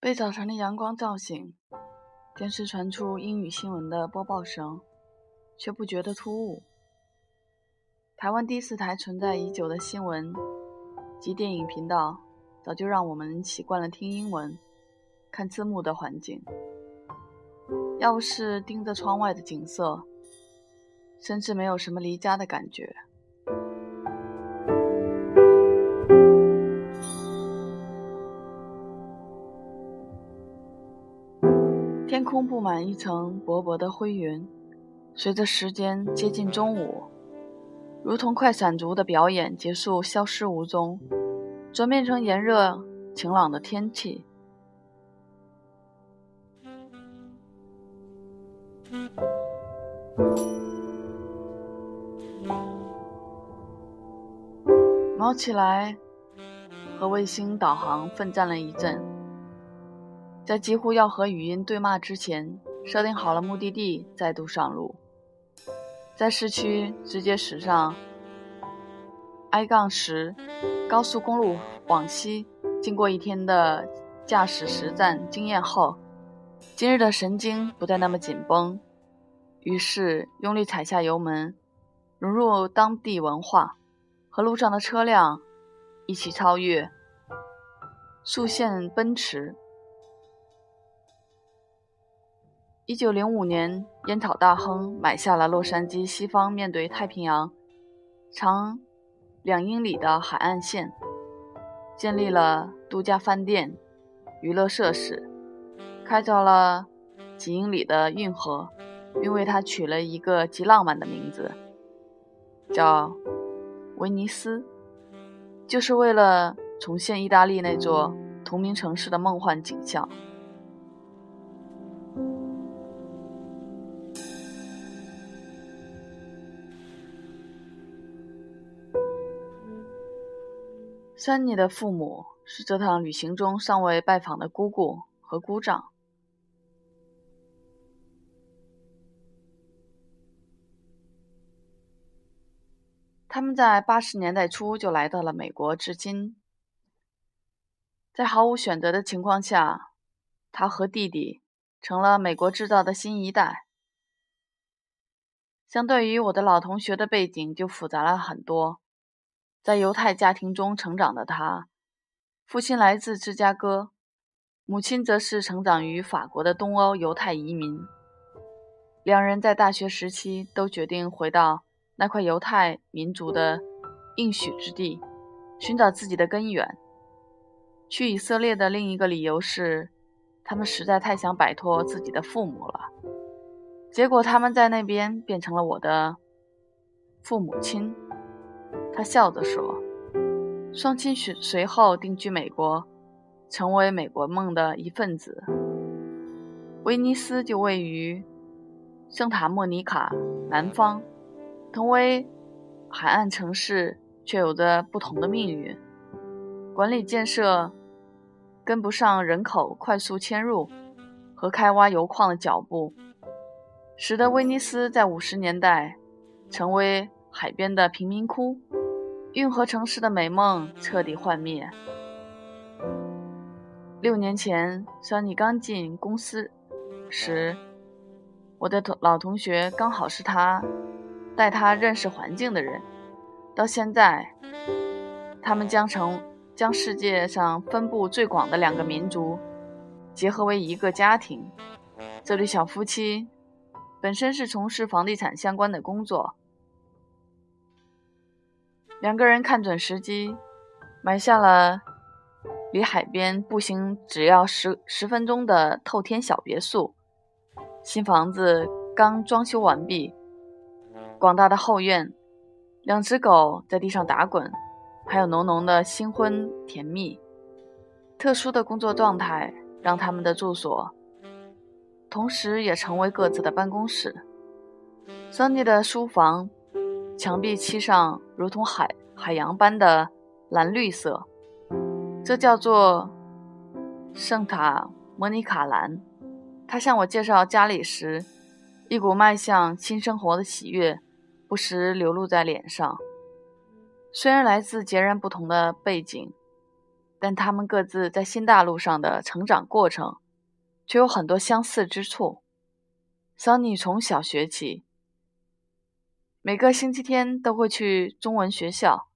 被早晨的阳光照醒，电视传出英语新闻的播报声，却不觉得突兀。台湾第四台存在已久的新闻及电影频道，早就让我们习惯了听英文、看字幕的环境。要不是盯着窗外的景色，甚至没有什么离家的感觉。空布满一层薄薄的灰云，随着时间接近中午，如同快闪族的表演结束，消失无踪，转变成炎热晴朗的天气。猫起来和卫星导航奋战了一阵，在几乎要和语音对骂之前，设定好了目的地，再度上路。在市区直接驶上 I 杠十高速公路往西，经过一天的驾驶实战经验后，今日的神经不再那么紧绷。于是用力踩下油门，融入当地文化，和路上的车辆一起超越速线奔驰。一九零五年，烟草大亨买下了洛杉矶西方面对太平洋长两英里的海岸线，建立了度假饭店、娱乐设施，开凿了几英里的运河。并为它取了一个极浪漫的名字，叫威尼斯，就是为了重现意大利那座同名城市的梦幻景象。珊妮的父母是这趟旅行中尚未拜访的姑姑和姑丈。他们在八十年代初就来到了美国，至今，在毫无选择的情况下，他和弟弟成了美国制造的新一代。相对于我的老同学的背景就复杂了很多。在犹太家庭中成长的他，父亲来自芝加哥，母亲则是成长于法国的东欧犹太移民。两人在大学时期都决定回到。那块犹太民族的应许之地，寻找自己的根源。去以色列的另一个理由是，他们实在太想摆脱自己的父母了。结果他们在那边变成了我的父母亲。他笑着说：“双亲随随后定居美国，成为美国梦的一份子。威尼斯就位于圣塔莫尼卡南方。”同为海岸城市，却有着不同的命运。管理建设跟不上人口快速迁入和开挖油矿的脚步，使得威尼斯在五十年代成为海边的贫民窟，运河城市的美梦彻底幻灭。六年前，小尼刚进公司时，我的同老同学刚好是他。带他认识环境的人，到现在，他们将成将世界上分布最广的两个民族结合为一个家庭。这对小夫妻本身是从事房地产相关的工作，两个人看准时机，买下了离海边步行只要十十分钟的透天小别墅。新房子刚装修完毕。广大的后院，两只狗在地上打滚，还有浓浓的新婚甜蜜。特殊的工作状态让他们的住所，同时也成为各自的办公室。桑尼的书房墙壁漆上如同海海洋般的蓝绿色，这叫做圣塔莫尼卡蓝。他向我介绍家里时，一股迈向新生活的喜悦。不时流露在脸上。虽然来自截然不同的背景，但他们各自在新大陆上的成长过程，却有很多相似之处。桑尼从小学起，每个星期天都会去中文学校，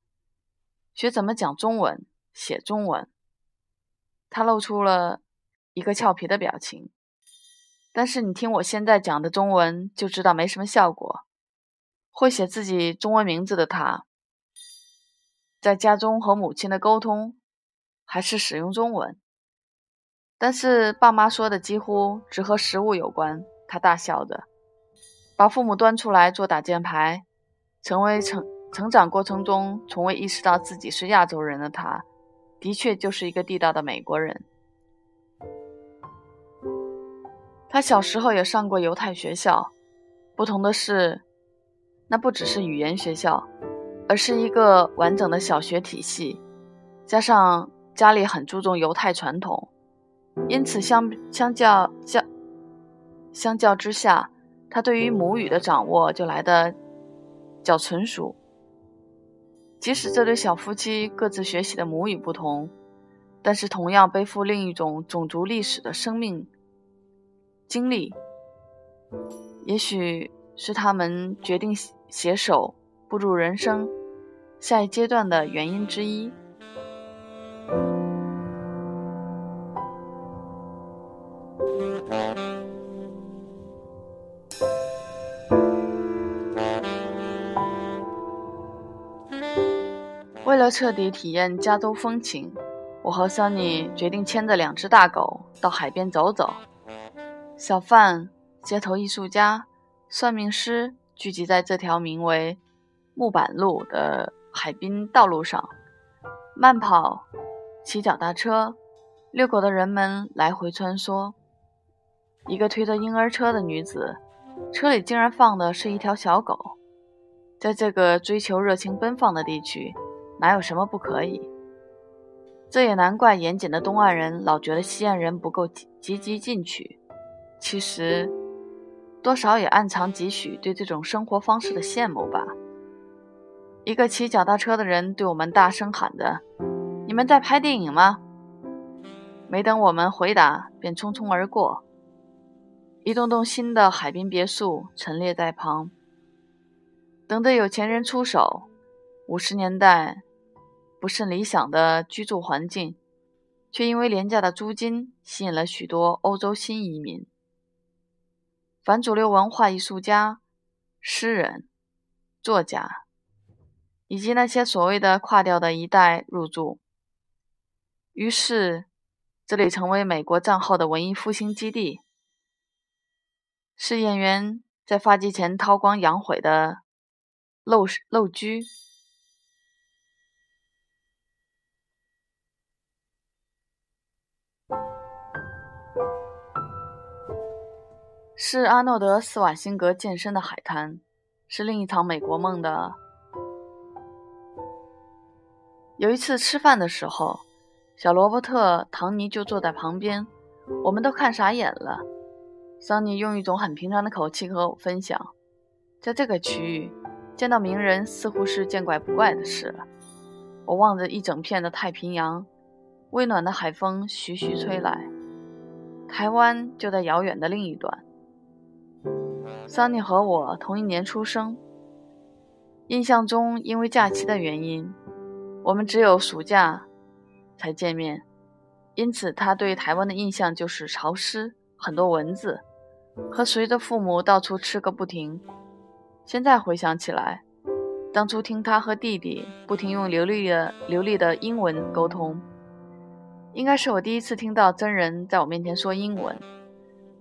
学怎么讲中文、写中文。他露出了一个俏皮的表情。但是你听我现在讲的中文，就知道没什么效果。会写自己中文名字的他，在家中和母亲的沟通还是使用中文。但是爸妈说的几乎只和食物有关。他大笑着，把父母端出来做挡箭牌。成为成成长过程中从未意识到自己是亚洲人的他，的确就是一个地道的美国人。他小时候也上过犹太学校，不同的是。那不只是语言学校，而是一个完整的小学体系，加上家里很注重犹太传统，因此相相较相相较之下，他对于母语的掌握就来得较纯熟。即使这对小夫妻各自学习的母语不同，但是同样背负另一种种族历史的生命经历，也许是他们决定。携手步入人生下一阶段的原因之一。为了彻底体验加州风情，我和 Sunny 决定牵着两只大狗到海边走走。小贩、街头艺术家、算命师。聚集在这条名为“木板路”的海滨道路上，慢跑、骑脚踏车、遛狗的人们来回穿梭。一个推着婴儿车的女子，车里竟然放的是一条小狗。在这个追求热情奔放的地区，哪有什么不可以？这也难怪严谨的东岸人老觉得西岸人不够积极进取。其实。多少也暗藏几许对这种生活方式的羡慕吧。一个骑脚踏车的人对我们大声喊着：“你们在拍电影吗？”没等我们回答，便匆匆而过。一栋栋新的海滨别墅陈列在旁，等着有钱人出手。五十年代不甚理想的居住环境，却因为廉价的租金吸引了许多欧洲新移民。反主流文化艺术家、诗人、作家，以及那些所谓的“跨掉的一代”入住。于是，这里成为美国战后的文艺复兴基地，是演员在发迹前韬光养晦的陋陋居。是阿诺德·斯瓦辛格健身的海滩，是另一场美国梦的。有一次吃饭的时候，小罗伯特·唐尼就坐在旁边，我们都看傻眼了。桑尼用一种很平常的口气和我分享，在这个区域见到名人似乎是见怪不怪的事了。我望着一整片的太平洋，温暖的海风徐徐吹来，台湾就在遥远的另一端。桑尼和我同一年出生，印象中因为假期的原因，我们只有暑假才见面，因此他对台湾的印象就是潮湿、很多蚊子，和随着父母到处吃个不停。现在回想起来，当初听他和弟弟不停用流利的流利的英文沟通，应该是我第一次听到真人在我面前说英文。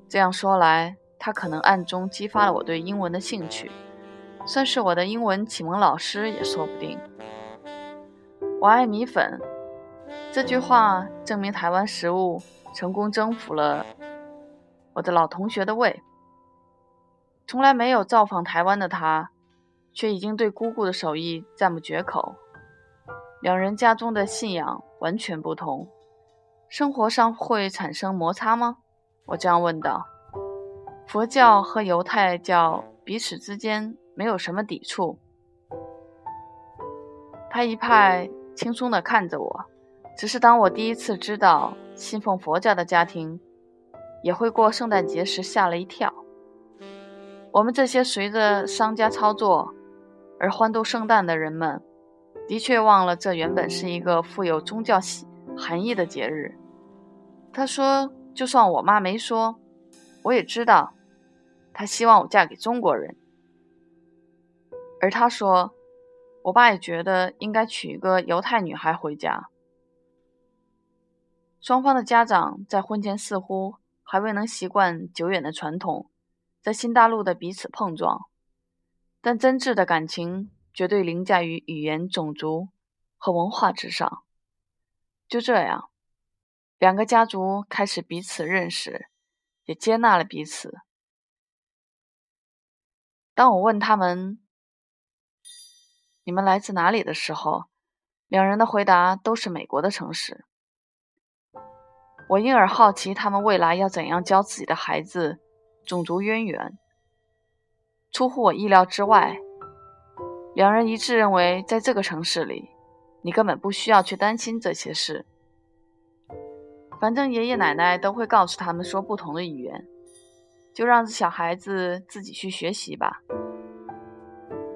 这样说来。他可能暗中激发了我对英文的兴趣，算是我的英文启蒙老师也说不定。我爱米粉，这句话证明台湾食物成功征服了我的老同学的胃。从来没有造访台湾的他，却已经对姑姑的手艺赞不绝口。两人家中的信仰完全不同，生活上会产生摩擦吗？我这样问道。佛教和犹太教彼此之间没有什么抵触。他一派轻松地看着我，只是当我第一次知道信奉佛教的家庭也会过圣诞节时，吓了一跳。我们这些随着商家操作而欢度圣诞的人们，的确忘了这原本是一个富有宗教含义的节日。他说：“就算我妈没说，我也知道，她希望我嫁给中国人。”而他说：“我爸也觉得应该娶一个犹太女孩回家。”双方的家长在婚前似乎还未能习惯久远的传统，在新大陆的彼此碰撞，但真挚的感情绝对凌驾于语言、种族和文化之上。就这样，两个家族开始彼此认识，也接纳了彼此。当我问他们，你们来自哪里的时候，两人的回答都是美国的城市。我因而好奇他们未来要怎样教自己的孩子种族渊源。出乎我意料之外，两人一致认为，在这个城市里，你根本不需要去担心这些事。反正爷爷奶奶都会告诉他们说不同的语言，就让小孩子自己去学习吧。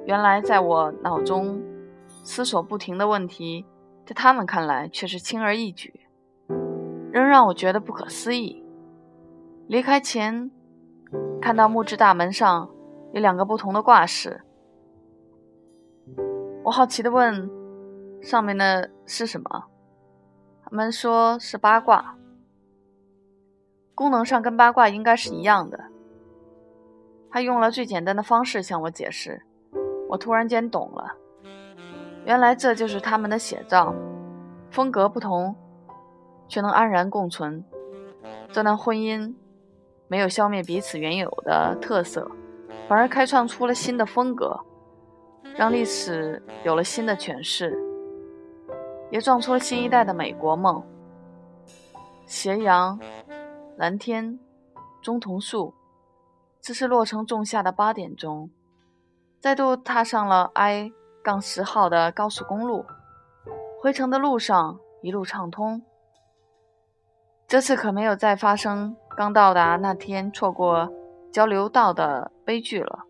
原来，在我脑中思索不停的问题，在他们看来却是轻而易举，仍让我觉得不可思议。离开前，看到木质大门上有两个不同的挂饰，我好奇的问：“上面的是什么？”他们说是八卦，功能上跟八卦应该是一样的。他用了最简单的方式向我解释。我突然间懂了，原来这就是他们的写照，风格不同，却能安然共存。这段婚姻没有消灭彼此原有的特色，反而开创出了新的风格，让历史有了新的诠释，也撞出了新一代的美国梦。斜阳、蓝天、棕桐树，这是洛城仲夏的八点钟。再度踏上了 I- 杠十号的高速公路，回程的路上一路畅通。这次可没有再发生刚到达那天错过交流道的悲剧了。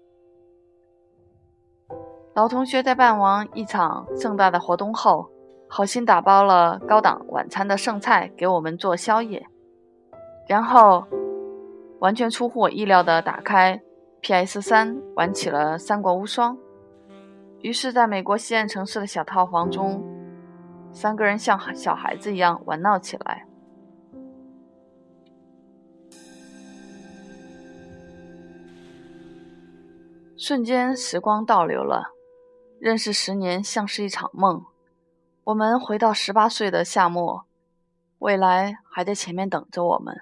老同学在办完一场盛大的活动后，好心打包了高档晚餐的剩菜给我们做宵夜，然后完全出乎我意料的打开。P.S. 三玩起了《三国无双》，于是，在美国西岸城市的小套房中，三个人像小孩子一样玩闹起来。瞬间，时光倒流了，认识十年像是一场梦。我们回到十八岁的夏末，未来还在前面等着我们。